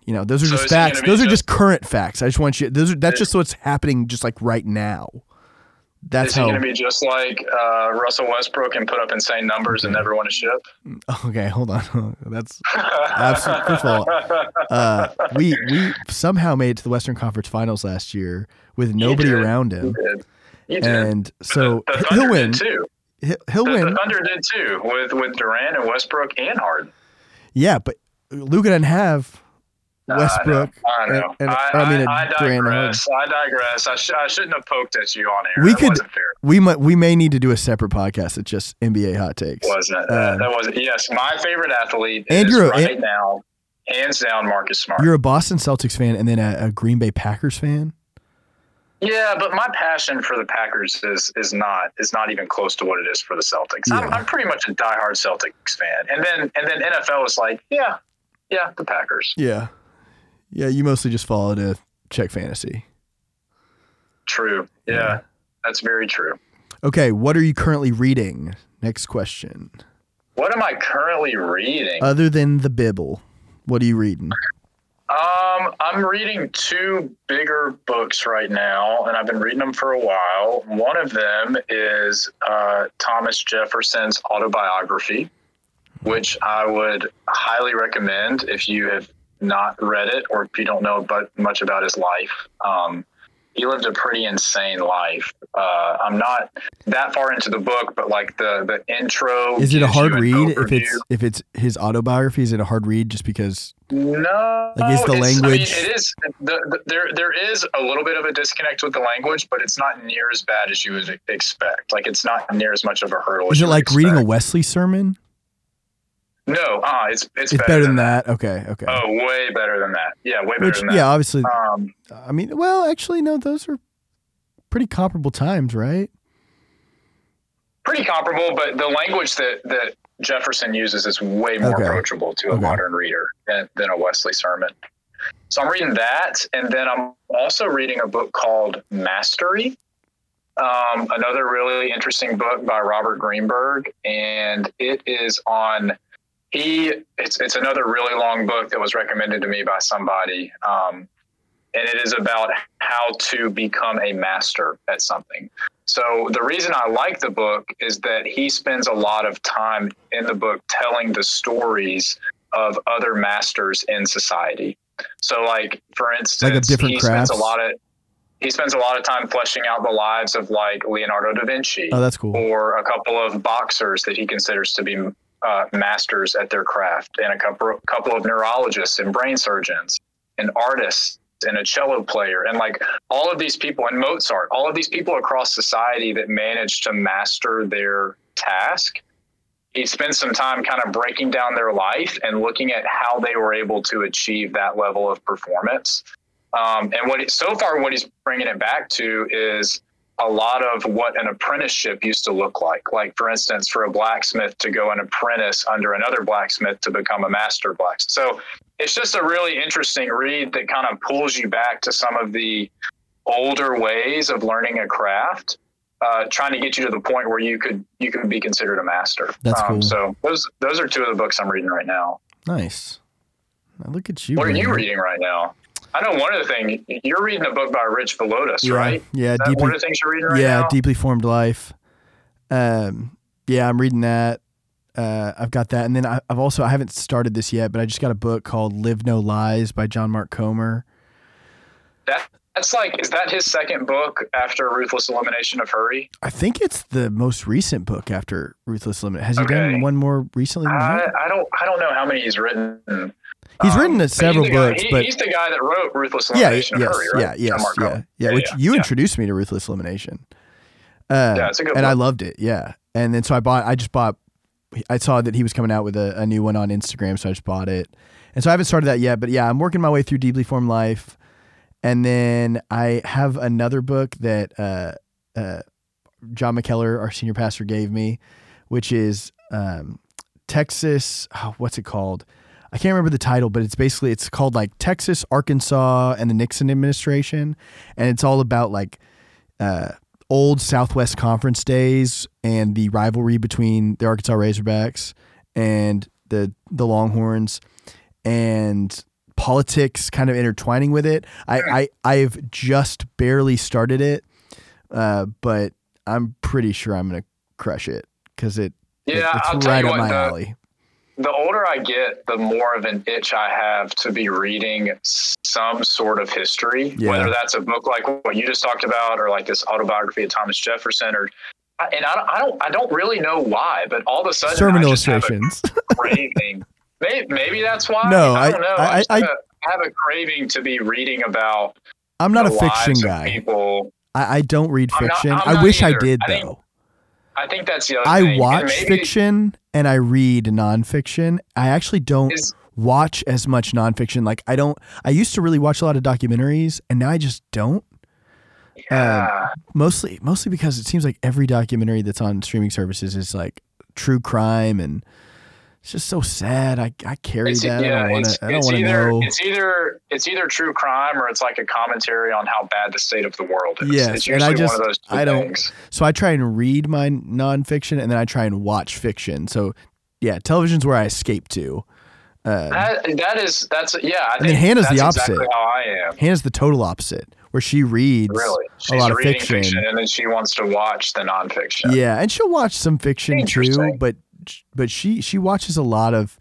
you know, those are So just is he gonna facts. Those are just current facts. I just want you. Those are that's just what's happening, just like right now. That's Is he going to be just like uh, Russell Westbrook and put up insane numbers and never win a ship? Okay, hold on. That's Absolutely. First of all, uh, we we somehow made it to the Western Conference Finals last year with nobody around you him, did. You did. and so the he'll win. too. He- He'll The, win. the Thunder did too with with Durant and Westbrook and Harden. Yeah, but Luka didn't have Westbrook. I know. I, know. and- and- I, I mean, I, I and digress. I digress. I, sh- I shouldn't have poked at you on air. We that could- wasn't fair. We might we may need to do a separate podcast that's just NBA hot takes. Wasn't? Uh, that wasn't. Yes, my favorite athlete And is you're a- right now, hands down, Marcus Smart. You're a Boston Celtics fan and then a, a Green Bay Packers fan. Yeah, but my passion for the Packers is is not is not even close to what it is for the Celtics. I'm, I'm pretty much a diehard Celtics fan, and then and then NFL is like, yeah, yeah, the Packers. Yeah, yeah. You mostly just follow to check fantasy. True. Yeah, Yeah. that's very true. Okay, what are you currently reading? Next question. What am I currently reading? Other than the Bible, what are you reading? Um, I'm reading two bigger books right now, and I've been reading them for a while. One of them is uh, Thomas Jefferson's autobiography, which I would highly recommend if you have not read it or if you don't know but much about his life. Um, he lived a pretty insane life. Uh, I'm not that far into the book, but like the the intro. Is it a hard read if it's if it's his autobiography? Is it a hard read just because? No, Like, is the it's- I mean, language- it is the, the, there. There is a little bit of a disconnect with the language, but it's not near as bad as you would expect. Like it's not near as much of a hurdle. Is it like reading a. Wesley sermon? No, ah, it's it's, It's better than that. Okay, okay. Oh, way better than that. Yeah, way better Which than that. yeah, obviously. Um, I mean, well, actually, no. Those are pretty comparable times, right? pretty comparable, but the language that that Jefferson uses is way more Okay. approachable to a Okay. modern reader than, than a Wesley sermon. So I'm reading that, and then I'm also reading a book called Mastery. Um, another really interesting book by Robert Greenberg, and it is on he. It's it's another really long book that was recommended to me by somebody, um, and it is about how to become a master at something. So the reason I like the book is that he spends a lot of time in the book telling the stories of other masters in society. So like for instance, different he spends a lot of he spends a lot of time fleshing out the lives of like Leonardo da Vinci Oh, that's cool. or a couple of boxers that he considers to be uh, masters at their craft, and a couple couple of neurologists and brain surgeons and artists and a cello player, and like all of these people and Mozart, all of these people across society that managed to master their task. He spends some time kind of breaking down their life and looking at how they were able to achieve that level of performance. Um, and what so far, what he's bringing it back to is a lot of what an apprenticeship used to look like. Like, for instance, for a blacksmith to go and apprentice under another blacksmith to become a master blacksmith. So it's just a really interesting read that kind of pulls you back to some of the older ways of learning a craft. Uh, trying to get you to the point where you could you could be considered a master. That's um, cool. So those those are two of the books I'm reading right now. Nice. Now look at you. What are you reading right now? I know one of the things you're reading a book by Rich Villodas, Yeah, right? Yeah, deeply one of the things you're reading right yeah, now? deeply formed life. Um, yeah, I'm reading that. Uh, I've got that, and then I, I've also I haven't started this yet, but I just got a book called "Live No Lies" by John Mark Comer. That that's like is that his second book after Ruthless Elimination of Hurry? I think it's the most recent book after Ruthless Elimination. Has he done one more recently? Than I. I don't I don't know how many he's written. He's Um, written several he's the guy- books, he- but he's the guy that wrote Ruthless yeah, Elimination yes, of Hurry, right? yeah, yes, yeah, Comer. yeah, Which you yeah. introduced me to Ruthless Elimination. Uh, Yeah, it's a good and I loved it. Yeah, and then so I bought. I just bought. I saw that he was coming out with a, a new one on Instagram, so I just bought it. And so I haven't started that yet, but yeah, I'm working my way through Deeply Formed Life, and then I have another book that uh, uh, John McKellar, our senior pastor, gave me, which is um, Texas. oh, what's it called? I can't remember the title, but it's basically it's called like Texas, Arkansas, and the Nixon administration, and it's all about like uh, old Southwest Conference days and the rivalry between the Arkansas Razorbacks and the the Longhorns, and politics kind of intertwining with it. I I I've just barely started it, uh, but I'm pretty sure I'm gonna crush it because it Yeah, it's I'll tell right you up what, my the, alley. The older I get, the more of an itch I have to be reading some sort of history, Yeah. whether that's a book like what you just talked about, or like this autobiography of Thomas Jefferson, or and I don't, I don't, I don't really know why, but all of a sudden, Sermon I just have a illustrations. craving. maybe, maybe that's why. No, I I- don't know. I- I, I- have, a, I have a craving to be reading about. I'm not a fiction guy. People. I, I don't read not- fiction. I'm I not wish I either. did I think though. I think that's the other I thing. And watch maybe fiction and I read nonfiction. I actually don't Is, watch as much nonfiction. Like I don't. I used to really watch a lot of documentaries, and now I just don't. Um, yeah. Mostly, mostly because it seems like every documentary that's on streaming services is like true crime, and it's just so sad. I I carry It's, that. I yeah, don't want it's, to. I don't want to know. it's either it's either true crime or it's like a commentary on how bad the state of the world is. Yes, it's and I just- one of those two I don't- things. So I try and read my nonfiction, and then I try and watch fiction. So yeah, television's where I escape to. Uh, That, that is that's yeah. I And then Hannah's the opposite. Exactly how I am. Hannah's the total opposite, where she reads Really, she's lot of reading fiction. and then she wants to watch the nonfiction. Yeah, and she'll watch some fiction too, but but she she watches a lot of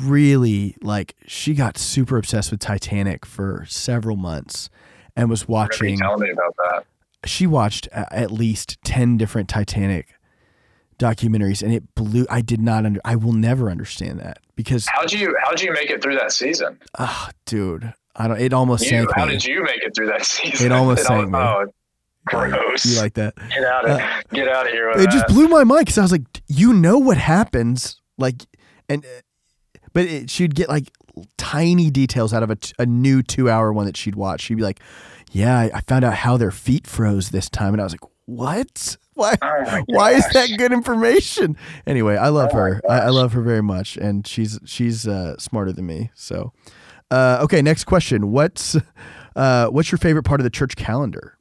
really like she got super obsessed with Titanic for several months and was watching telling me about that. she watched at least 10 different Titanic documentaries and it blew I did not under I will never understand that because How'd you how'd you make it through that season? ah dude I don't it almost You, sank how me. did you make it through that season? It almost sank me. Oh, gross. You like that? get out of Uh, get out of here it that. just blew my mind because I was like, you know what happens, like, and but it, she'd get like tiny details out of a, t- a new two hour one that she'd watch. She'd be like, yeah, I, I found out how their feet froze this time, and I was like, what? Why? Oh Why is that good information? Anyway, I love Oh her. I, I love her very much, and she's she's uh, smarter than me. So, uh, okay, next question. What's uh, what's your favorite part of the church calendar?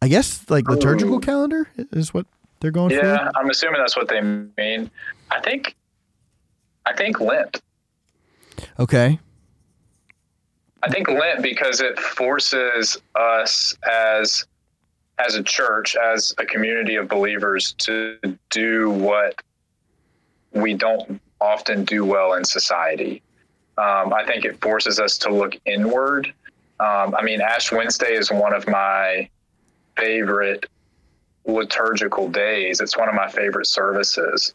I guess like liturgical Ooh. calendar is what they're going for. Yeah, I'm assuming that's what they mean. I think I think Lent. Okay. I think Lent because it forces us as as a church, as a community of believers, to do what we don't often do well in society. Um, I think it forces us to look inward. Um, I mean, Ash Wednesday is one of my favorite liturgical days. It's one of my favorite services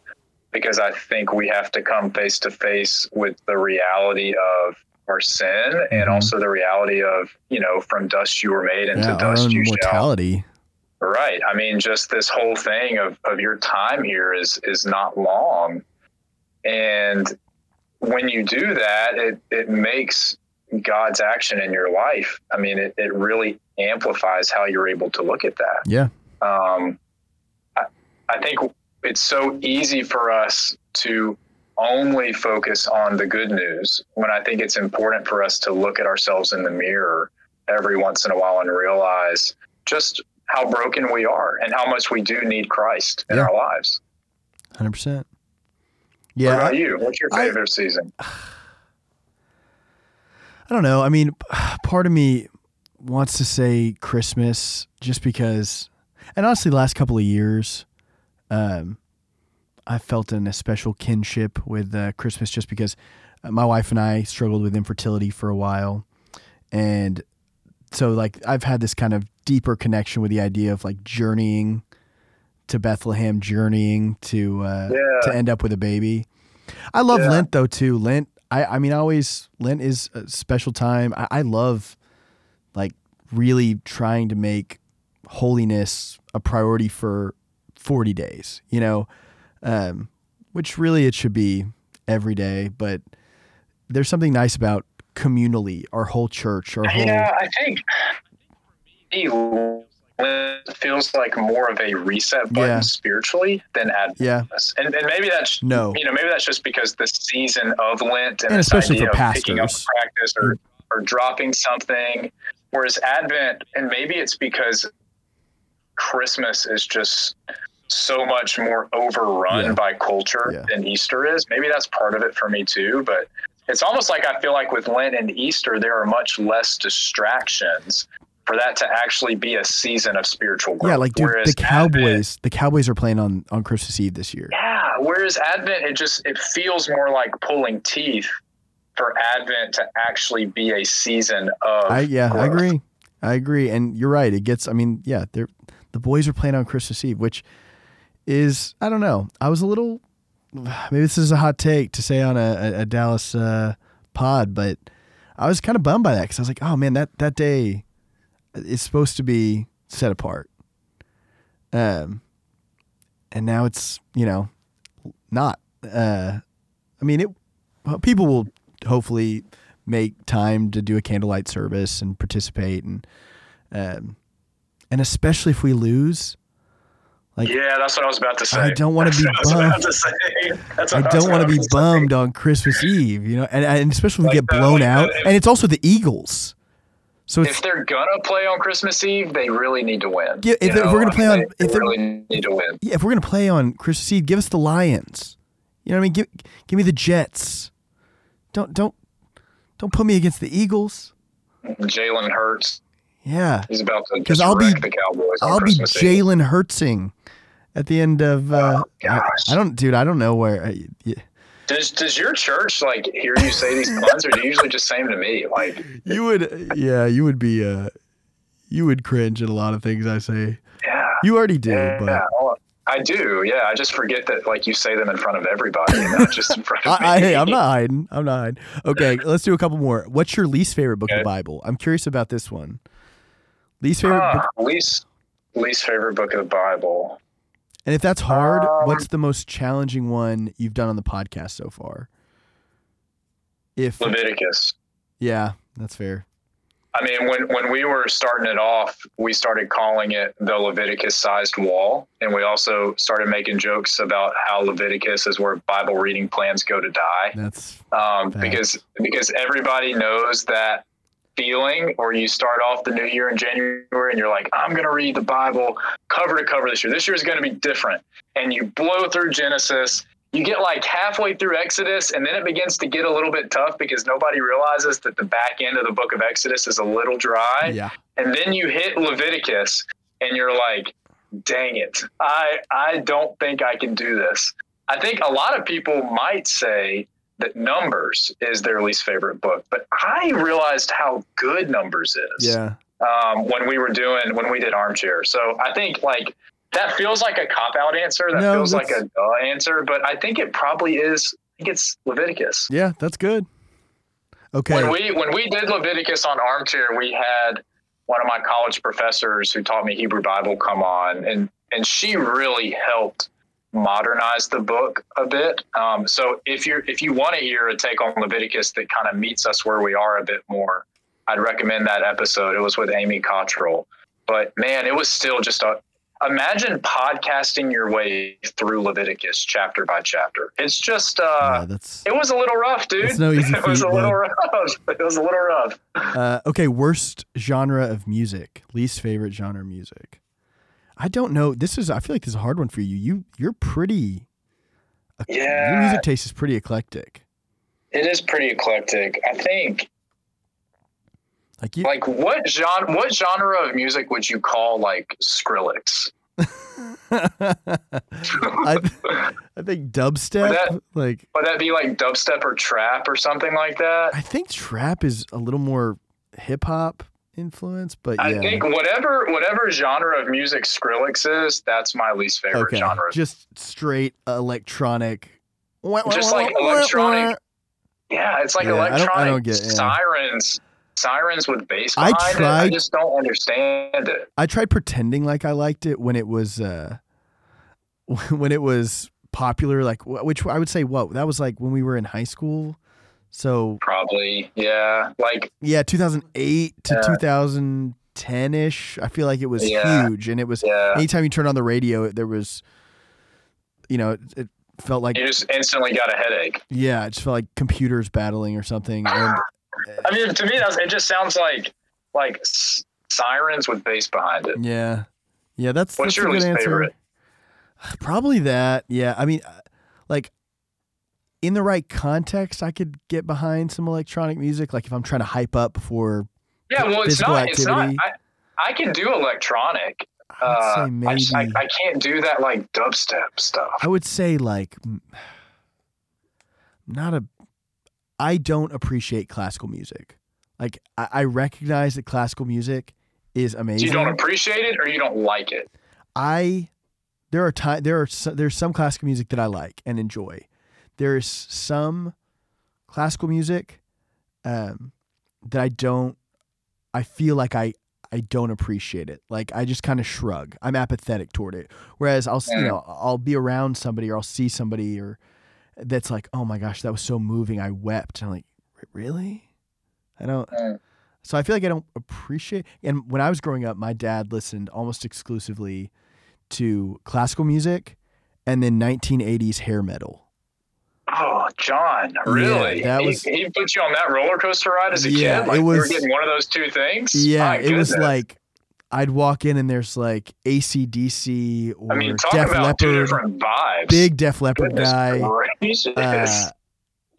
because I think we have to come face to face with the reality of our sin and Mhm. also the reality of, you know, from dust you were made and Yeah, to dust you shall. mortality. Right. I mean, just this whole thing of, of your time here is is not long. And when you do that, it, it makes God's action in your life, I mean, it, it really amplifies how you're able to look at that. Yeah. Um, I, I think it's so easy for us to only focus on the good news when I think it's important for us to look at ourselves in the mirror every once in a while and realize just how broken we are and how much we do need Christ in Yeah. our lives. Hundred percent. Yeah. What about I, you? What's your I- favorite season? I don't know. I mean, part of me wants to say Christmas just because, and honestly, the last couple of years, um, I felt an especial kinship with uh, Christmas just because uh, my wife and I struggled with infertility for a while, and so like I've had this kind of deeper connection with the idea of like journeying to Bethlehem, journeying to uh, Yeah. to end up with a baby. I love Yeah. Lent though too. Lent, I I mean, I always Lent is a special time. I, I love like really trying to make holiness a priority for forty days. You know, um, which really it should be every day. But there's something nice about communally, our whole church, our whole Yeah, I think for me, it feels like more of a reset button Yeah. spiritually than Advent. yeah. And, and maybe that's no, you know maybe that's just because the season of Lent and, And especially idea for of picking up pastors. practice or, mm. or dropping something. Whereas Advent, and maybe it's because Christmas is just so much more overrun Yeah. by culture Yeah. than Easter is. Maybe that's part of it for me too. But it's almost like I feel like with Lent and Easter, there are much less distractions for that to actually be a season of spiritual growth. yeah, like dude, Whereas the Advent- Cowboys, the Cowboys are playing on on Christmas Eve this year. yeah. Whereas Advent, it just it feels more like pulling teeth for Advent to actually be a season of. I yeah, I agree. I agree, and you're right. It gets. I mean, yeah, they're the boys are playing on Christmas Eve, which is I don't know. I was a little. Maybe this is a hot take to say on a, a, a Dallas uh, pod, but I was kind of bummed by that because I was like, oh man, that that day is supposed to be set apart. Um, and now it's you know not. Uh, I mean, it. People will hopefully make time to do a candlelight service and participate and um, and especially if we lose like Yeah, that's what I was about to say. I don't wanna be That's I bummed. to say. That's I don't want to be bummed on Christmas Eve, you know, and, and especially when we Like get blown out, and it's also the Eagles, so If they're gonna play on Christmas Eve, they really need to win. Yeah, if if we're gonna play I on- they if they're- really need to win. yeah, if we're gonna play on Christmas Eve, give us the Lions, you know what I mean? Give give me the Jets. Don't don't don't put me against the Eagles. Jalen Hurts, Yeah, he's about to 'Cause just I'll be- the Cowboys. I'll be Jalen Hurtsing at the end of. Uh, Oh, gosh. I, I don't, dude. I don't know where. I, yeah. Does Does your church like hear you say these puns, or do you usually just say them to me? Like, You would, yeah, you would be, uh, you would cringe at a lot of things I say. yeah, You already do, yeah, but I do. Yeah, I just forget that like you say them in front of everybody, and not just in front of me. I, I, hey, I'm not hiding. I'm not hiding. Okay, let's do a couple more. What's your least favorite book of the Bible? I'm curious about this one. Least favorite, book, Ah, least least favorite book of the Bible. And if that's hard, um, what's the most challenging one you've done on the podcast so far? If Leviticus. yeah, that's fair. I mean, when, when we were starting it off, we started calling it the Leviticus sized wall. And we also started making jokes about how Leviticus is where Bible reading plans go to die. That's Um, because, because everybody knows that feeling or you start off the new year in January and you're like, I'm going to read the Bible cover to cover this year. This year is going to be different. And you blow through Genesis. You get like halfway through Exodus, and then it begins to get a little bit tough because nobody realizes that the back end of the book of Exodus is a little dry. yeah, And then you hit Leviticus, and you're like, dang it. I, I don't think I can do this. I think a lot of people might say that Numbers is their least favorite book, but I realized how good Numbers is yeah. um, when we were doing when we did armchair. So I think like that feels like a cop out answer. That No, feels like a duh answer, but I think it probably is. I think it's Leviticus. Yeah, that's good. Okay. When we when we did Leviticus on armchair, we had one of my college professors who taught me Hebrew Bible come on, and and she really helped modernized the book a bit. Um, so if you're if you want to hear a take on Leviticus that kind of meets us where we are a bit more, I'd recommend that episode. It was with Amy Cottrell. But man, it was still just a imagine podcasting your way through Leviticus chapter by chapter. It's just uh Yeah, that's it was a little rough, dude. It's no easy it was feat, a little rough. It was a little rough. uh, okay. Worst genre of music, least favorite genre of music. I don't know. This is. I feel like this is a hard one for you. You you're pretty. Uh, your Yeah. music taste is pretty eclectic. It is pretty eclectic. I think Like you. like what genre what genre of music would you call like Skrillex? I, I think dubstep. that- like Would that be like dubstep or trap or something like that? I think trap is a little more hip hop influence, but yeah. I think whatever whatever genre of music Skrillex is, that's my least favorite okay, genre. just straight electronic. Just like electronic- yeah, it's like Yeah, I don't- I electronic don't get- yeah. sirens, sirens with bass I it. I just don't understand it. I tried pretending like I liked it when it was uh when it was popular like which I would say what that was like when we were in high school. So Probably, yeah. Like yeah, 2008 to Yeah. 2010ish. I feel like it was Yeah. huge and it was yeah, anytime you turned on the radio there was you know, it, it felt like you just instantly got a headache. yeah, it just felt like computers battling or something and I mean, to me, that's, it just sounds like like s- sirens with bass behind it. Yeah. Yeah, that's What's that's your a good least answer. favorite? Probably that. Yeah. I mean, uh, like in the right context, I could get behind some electronic music. Like if I'm trying to hype up for Yeah, well, it's not. It's not. I, I can do electronic. Uh, say I, maybe. just- I, I can't do that like dubstep stuff. I would say like not a. I don't appreciate classical music. Like I, I recognize that classical music is So amazing. you don't appreciate it or you don't like it. I there are time there are there's some classical music that I like and enjoy. There's some classical music um, that I don't. I feel like I I don't appreciate it. Like I just kind of shrug. I'm apathetic toward it. Whereas I'll you know I'll be around somebody or I'll see somebody or that's like oh my gosh that was so moving I wept and I'm like really I don't. So I feel like I don't appreciate. And when I was growing up, my dad listened almost exclusively to classical music and then 1980s hair metal. Oh, John, really? that he, was- he put you on that roller coaster ride as a Yeah, kid. Like it you were was- getting one of those two things. Yeah, My it was like I'd walk in and there's like ACDC or I mean, talk Def about two different vibes. big Def Leppard Goodness guy. Uh,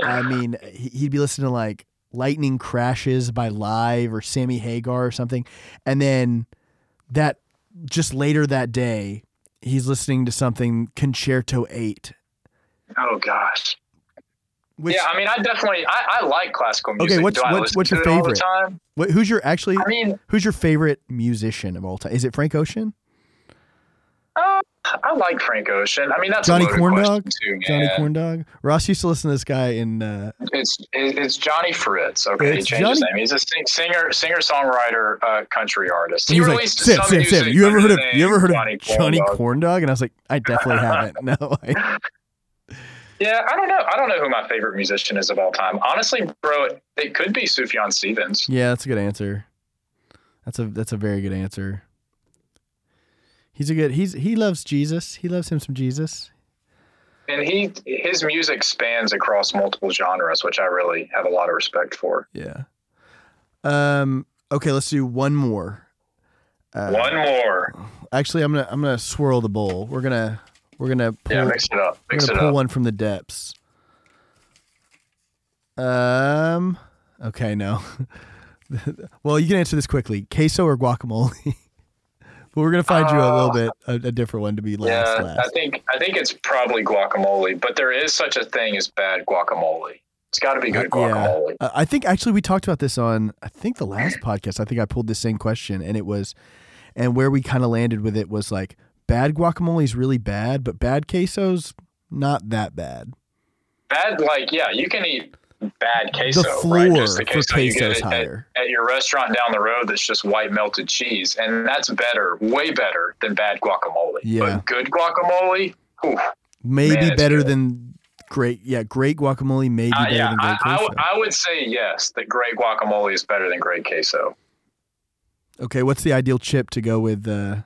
I mean, he'd be listening to like Lightning Crashes by Live or Sammy Hagar or something. And then that just later that day, he's listening to something Concerto 8. oh gosh. Which, yeah, I mean, I definitely I, I like classical music. what's- Do what's- listen what's your to all the favorite? time? what, who's your actually I mean, who's your favorite musician of all time? Is it Frank Ocean? uh, I like Frank Ocean. I mean, that's Johnny Corndawg? too. Johnny Corndawg? Ross used to listen to this guy in uh, It's it's Johnny Fritz. Okay, he changed his name. He's a sing, singer, singer songwriter, uh, country artist. He he like, released Sam, some music you ever heard of you ever heard of Johnny Johnny Corndawg. Corndawg? And I was like, I definitely haven't. No, I, Yeah, I don't know. I don't know who my favorite musician is of all time. Honestly, bro, it, it could be Sufjan Stevens. Yeah, that's a good answer. That's a that's a very good answer. He's a good he's he loves Jesus. He loves him some Jesus. And he his music spans across multiple genres, which I really have a lot of respect for. Yeah. Um okay, let's do one more. Uh, One more. Actually, I'm to I'm going to swirl the bowl. We're going to we're going to pull Yeah, mix it up. we're Mix it to pull up. one from the depths. Um okay, no. well, you can answer this quickly. Queso or guacamole? but we're going to find you a little Uh, bit a, a different one to be last Yeah, I think I think it's probably guacamole, but there is such a thing as bad guacamole. It's got to be good Uh, yeah. Uh, I think actually we talked about this on I think the last podcast. I think I pulled the same question and it was and where we kind of landed with it was like bad guacamole is really bad, but bad quesos not that bad. Bad, like yeah, you can eat bad queso. the floor right? Just the for queso you queso get at, at, your restaurant down the road that's just white melted cheese, and that's better, way better than bad guacamole. Yeah. But good guacamole, ooh, maybe Man, better good. than great. Yeah, great guacamole. Maybe Uh, better yeah, than great I, queso. w- I would say yes, that great guacamole is better than great queso. okay, what's the ideal chip to go with? Uh,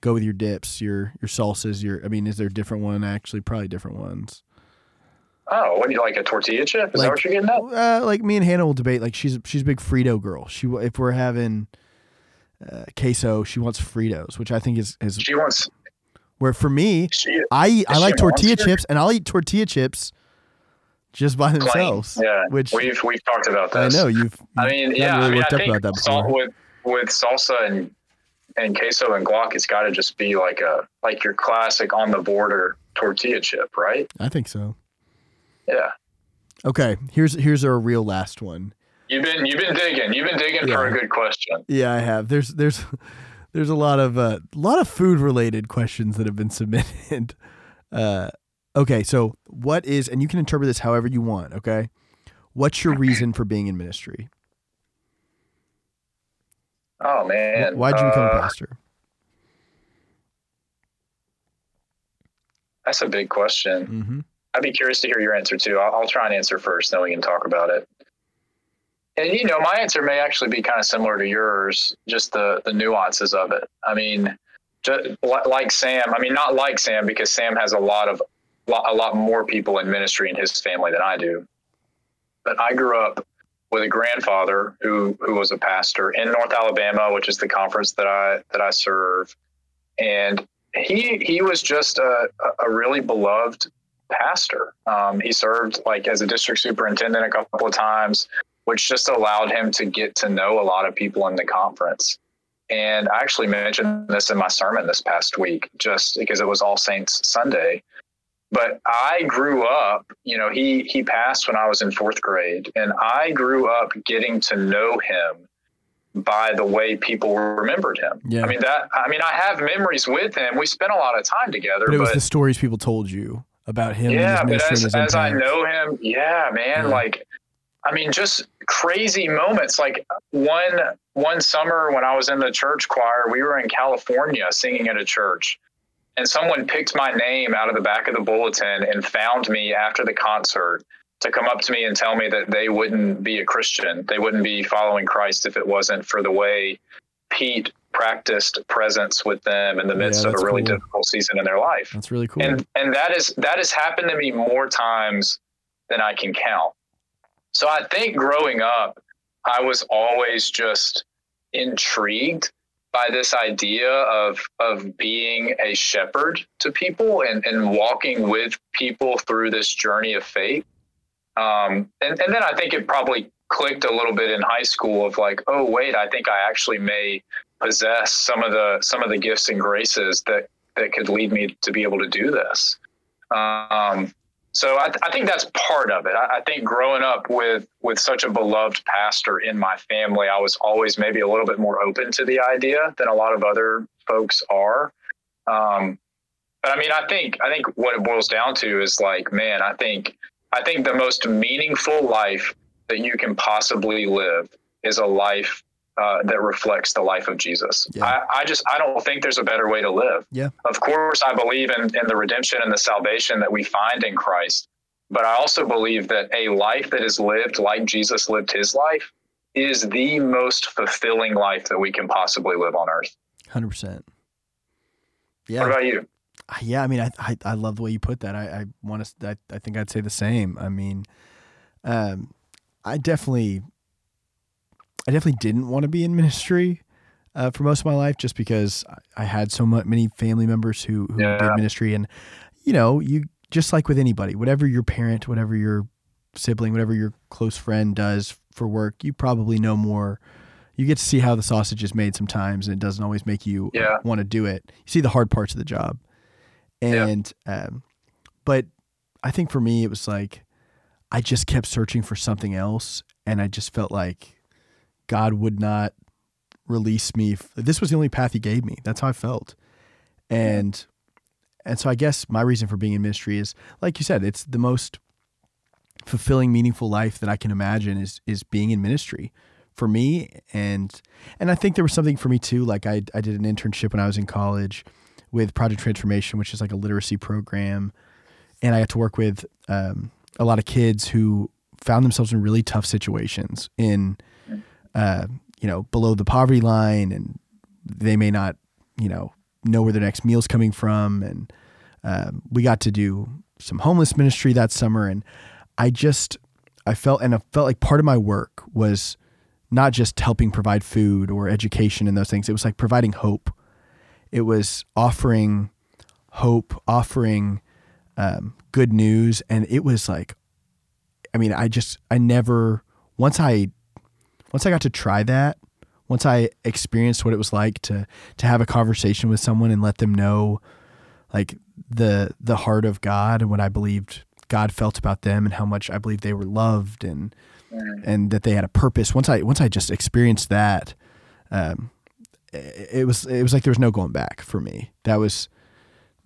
go with your dips, your your salsas. Your I mean, is there a different one? Actually, probably different ones. Oh, what do you like a tortilla chip? Is Like- that what you're getting at? Uh, like me and Hannah will debate. Like she's she's a big Frito girl. She if we're having uh, queso, she wants Fritos, which I think is is She wants. where for me, She, I eat, I like tortilla chips, and I'll eat tortilla chips just by plain. themselves. Yeah, which we've we've talked about that. I know you've. I mean, yeah, really I mean, I think about that salt with with salsa and and queso and guac, it's got to just be like a like your classic on the border tortilla chip, right? I think so. Yeah. Okay, here's here's our real last one. You've been you've been digging. You've been digging for a good question. Yeah, I have. There's there's there's a lot of uh, lot of food related questions that have been submitted. Uh, okay, so what is and you can interpret this however you want. Okay, what's your reason for being in ministry? Oh man, Why'd you become a Uh, pastor? That's a big question. Mm-hmm. I'd be curious to hear your answer too. I'll, I'll try and answer first, then we can talk about it. And you know, my answer may actually be kind of similar to yours, just the the nuances of it. I mean, just like Sam. I mean, not like Sam because Sam has a lot of a lot more people in ministry in his family than I do. But I grew up with a grandfather who who was a pastor in North Alabama, which is the conference that I that I serve, and he he was just a, a really beloved pastor. Um, he served like as a district superintendent a couple of times, which just allowed him to get to know a lot of people in the conference. And I actually mentioned this in my sermon this past week, just because it was All Saints Sunday. But I grew up, you know, he he passed when I was in fourth grade, and I grew up getting to know him by the way people remembered him. Yeah. I mean that I mean I have memories with him. We spent a lot of time together, But it was but the stories people told you about him. yeah, and but as, and his as I know him, yeah, man, Yeah. like, I mean, just crazy moments. Like one one summer when I was in the church choir, we were in California singing at a church, and someone picked my name out of the back of the bulletin and found me after the concert to come up to me and tell me that they wouldn't be a Christian, they wouldn't be following Christ if it wasn't for the way Pete practiced presence with them in the Yeah, midst of a really cool. difficult season in their life That's really cool. and and that is that has happened to me more times than I can count. So I think growing up, I was always just intrigued by this idea of of being a shepherd to people and, and walking with people through this journey of faith. Um, and, and then I think it probably clicked a little bit in high school of like, oh wait, I think I actually may possess some of the some of the gifts and graces that that could lead me to be able to do this. Um, so I, I think that's part of it. I, I think growing up with with such a beloved pastor in my family, I was always maybe a little bit more open to the idea than a lot of other folks are. Um, but I mean, I think I think what it boils down to is like, man, I think I think the most meaningful life that you can possibly live is a life uh, that reflects the life of Jesus. Yeah. I, I just I don't think there's a better way to live. Yeah. Of course, I believe in, in the redemption and the salvation that we find in Christ. But I also believe that a life that is lived like Jesus lived his life is the most fulfilling life that we can possibly live on earth. Hundred percent. Yeah. What about you? Yeah, I mean, I, I I love the way you put that. I I want to. I, I think I'd say the same. I mean, um, I definitely, I definitely didn't want to be in ministry uh, for most of my life, just because I- had so much, many family members who who Yeah. did ministry, and you know, you just like with anybody, whatever your parent, whatever your sibling, whatever your close friend does for work, you probably know more. You get to see how the sausage is made sometimes, and it doesn't always make you Yeah. want to do it. You see the hard parts of the job, Yeah. and um, but I think for me it was like I just kept searching for something else, and I just felt like God would not release me. This was the only path He gave me. That's how I felt, and and so I guess my reason for being in ministry is like you said, it's the most fulfilling, meaningful life that I can imagine is is being in ministry for me, and and I think there was something for me too. Like I I did an internship when I was in college with Project Transformation, which is like a literacy program, and I got to work with um, a lot of kids who found themselves in really tough situations in, uh, you know, below the poverty line, and they may not, you know, know where their next meal's coming from, and uh, we got to do some homeless ministry that summer, and I just I felt and I felt like part of my work was not just helping provide food or education and those things. It was like providing hope. It was offering hope, offering um, good news, and it was like, I mean, I just I never once I once I got to try that, once I experienced what it was like to to have a conversation with someone and let them know like the the heart of God and what I believed God felt about them and how much I believed they were loved and and that they had a purpose. Once I once I just experienced that, um, it, it was it was like there was no going back for me. That was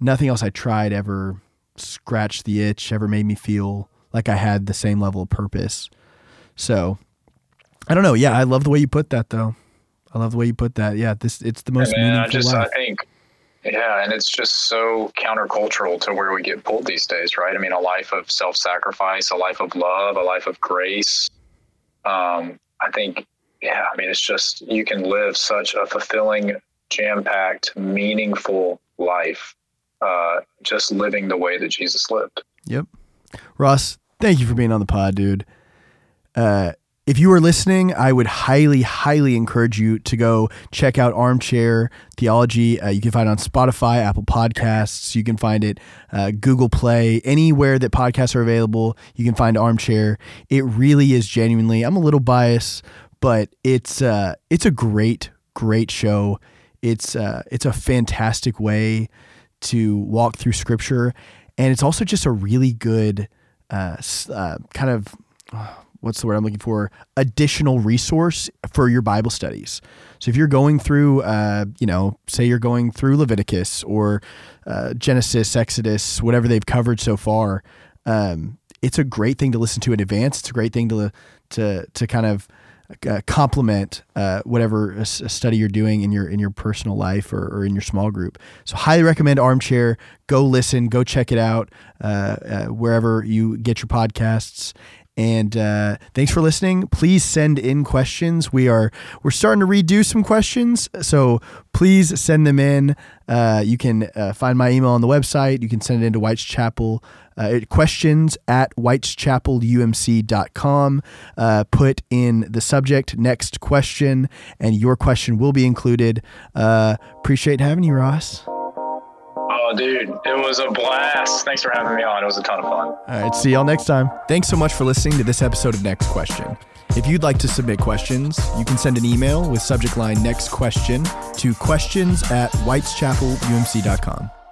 nothing else I tried ever scratched the itch, ever made me feel like I had the same level of purpose. So I don't know. Yeah, I love the way you put that though. I love the way you put that. Yeah, this it's the most meaningful I just life. I think yeah, and it's just so countercultural to where we get pulled these days, right? I mean, a life of self-sacrifice, a life of love, a life of grace. Um, I think, yeah, I mean, it's just you can live such a fulfilling, jam-packed, meaningful life, uh, just living the way that Jesus lived. Yep, Ross, thank you for being on the pod, dude. Uh, if you are listening, I would highly, highly encourage you to go check out Armchair Theology. Uh, you can find it on Spotify, Apple Podcasts. You can find it uh, Google Play, anywhere that podcasts are available. You can find Armchair. It really is genuinely. I'm a little biased, but it's uh, it's a great, great show. It's uh, it's a fantastic way to walk through Scripture, and it's also just a really good uh, uh, kind of what's the word I'm looking for? Additional resource for your Bible studies. So if you're going through, uh, you know, say you're going through Leviticus or uh, Genesis, Exodus, whatever they've covered so far, um, it's a great thing to listen to in advance. It's a great thing to to to kind of uh, complement uh, whatever a, a, study you're doing in your in your personal life or, or, in your small group. So highly recommend Armchair. Go listen, go check it out uh, uh wherever you get your podcasts. And uh, thanks for listening. Please send in questions. We are we're starting to redo some questions, so please send them in. Uh, you can uh, find my email on the website. You can send it into White's Chapel. Uh, questions at whiteschapelumc.com. Uh, put in the subject next question, and your question will be included. Uh, appreciate having you, Ross. Oh, dude, it was a blast. Thanks for having me on. It was a ton of fun. All right, see y'all next time. Thanks so much for listening to this episode of Next Question. If you'd like to submit questions, you can send an email with subject line next question to questions at whiteschapelumc.com.